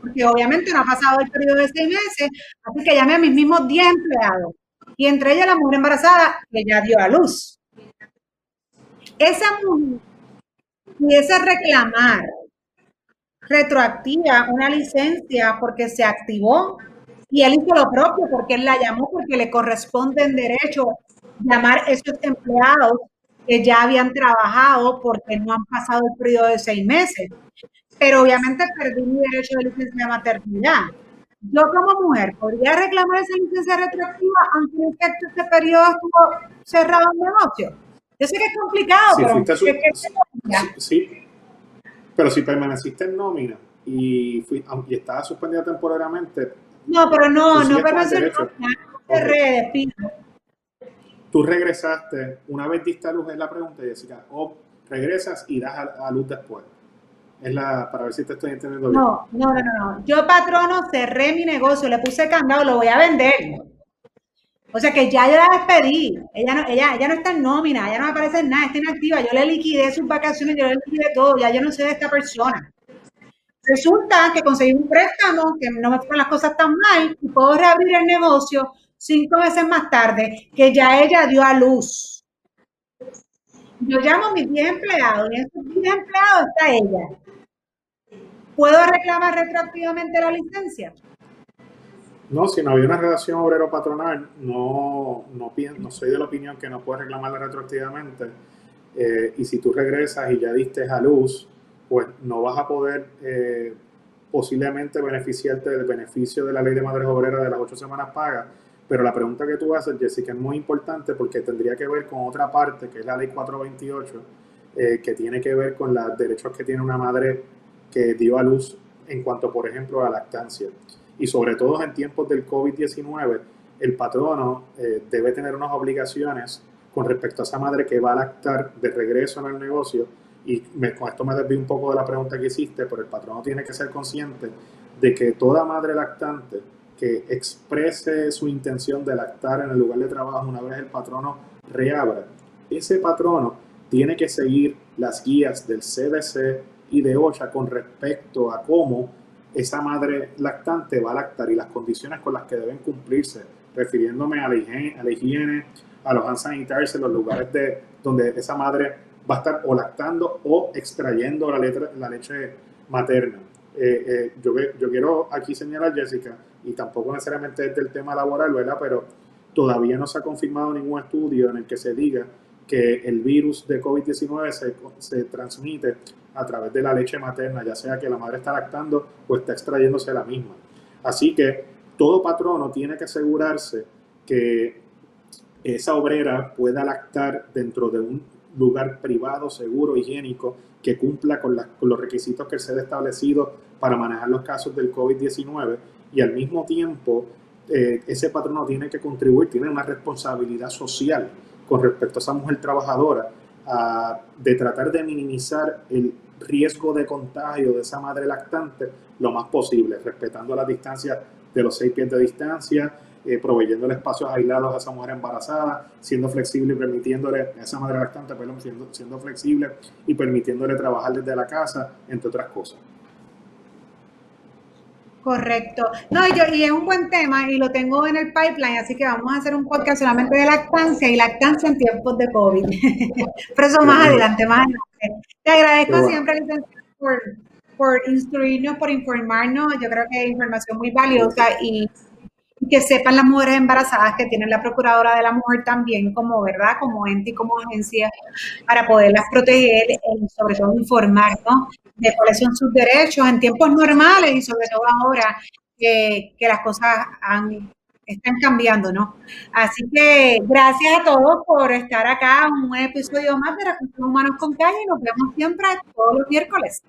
S1: porque obviamente no ha pasado el periodo de seis meses, así que llamé a mis mismos 10 empleados, y entre ellas la mujer embarazada que ya dio a luz esa mujer pudiese reclamar retroactiva una licencia porque se activó y él hizo lo propio porque él la llamó porque le corresponde en derecho llamar a esos empleados que ya habían trabajado porque no han pasado el periodo de seis meses. Pero obviamente perdí mi derecho de licencia de maternidad. Yo como mujer podría reclamar esa licencia retroactiva aunque en este periodo estuvo cerrado el negocio. Yo sé que es complicado, pero...
S2: sí, pero si permaneciste en nómina y, fui, y estaba suspendida temporariamente...
S1: No, pero no, no permanecí en nómina,
S2: Tú regresaste, una vez diste a luz, es la pregunta, Jessica, o regresas y das a, luz después. Es la, para ver si te estoy entendiendo
S1: bien. No, no, no, no. Yo, patrono, cerré mi negocio, le puse candado, lo voy a vender. O sea que ya yo la despedí. Ella no, ella, ella no está en nómina, ella no me aparece en nada, está inactiva. Yo le liquidé sus vacaciones, yo le liquidé todo, ya yo no sé de esta persona. Resulta que conseguí un préstamo, que no me fueron las cosas tan mal, y puedo reabrir el negocio cinco meses más tarde, que ya ella dio a luz. Yo llamo a mis 10 empleados, y en esos 10 empleados está ella. ¿Puedo reclamar retroactivamente la licencia?
S2: No, si no había una relación obrero-patronal, no, no, no soy de la opinión que no puedes reclamarla retroactivamente. Eh, y si tú regresas y ya diste a luz, pues no vas a poder eh, posiblemente beneficiarte del beneficio de la ley de madres obreras de las ocho semanas pagas. Pero la pregunta que tú haces, Jessica, es muy importante porque tendría que ver con otra parte, que es la ley 428, eh, que tiene que ver con los derechos que tiene una madre que dio a luz en cuanto, por ejemplo, a lactancia y sobre todo en tiempos del COVID-19, el patrono eh, debe tener unas obligaciones con respecto a esa madre que va a lactar de regreso en el negocio. Y con esto me desvío un poco de la pregunta que hiciste, pero el patrono tiene que ser consciente de que toda madre lactante que exprese su intención de lactar en el lugar de trabajo una vez el patrono reabra, ese patrono tiene que seguir las guías del CDC y de OCHA con respecto a cómo esa madre lactante va a lactar y las condiciones con las que deben cumplirse, refiriéndome a la higiene, a, la higiene, a los hand los lugares de, donde esa madre va a estar o lactando o extrayendo la, letra, la leche materna. Eh, eh, yo, yo quiero aquí señalar, Jessica, y tampoco necesariamente es del tema laboral, ¿verdad? Pero todavía no se ha confirmado ningún estudio en el que se diga que el virus de COVID-19 se, se, transmite a través de la leche materna, ya sea que la madre está lactando o está extrayéndose la misma. Así que todo patrono tiene que asegurarse que esa obrera pueda lactar dentro de un lugar privado, seguro, higiénico, que cumpla con, los requisitos que se ha establecido para manejar los casos del COVID-19 y al mismo tiempo eh, ese patrono tiene que contribuir, tiene una responsabilidad social con respecto a esa mujer trabajadora de tratar de minimizar el riesgo de contagio de esa madre lactante lo más posible, respetando la distancia de los seis pies de distancia, eh, proveyéndole espacios aislados a esa mujer embarazada, siendo flexible y permitiéndole, a esa madre lactante, perdón, siendo, siendo flexible y permitiéndole trabajar desde la casa, entre otras cosas.
S1: Correcto. No, y, yo, y es un buen tema y lo tengo en el pipeline, así que vamos a hacer un podcast solamente de lactancia y lactancia en tiempos de COVID. Pero eso más adelante, más adelante. Te agradezco siempre, licenciado, por, por instruirnos, por informarnos. Yo creo que es información muy valiosa y que sepan las mujeres embarazadas que tienen la Procuradora de la Mujer también como, ¿verdad? Como ente y como agencia para poderlas proteger y sobre todo informarnos de cuáles son sus derechos en tiempos normales y sobre todo ahora que, las cosas han, están cambiando, ¿no? Así que gracias a todos por estar acá, un episodio más de Recursos Humanos con Calle nos vemos siempre todos los miércoles.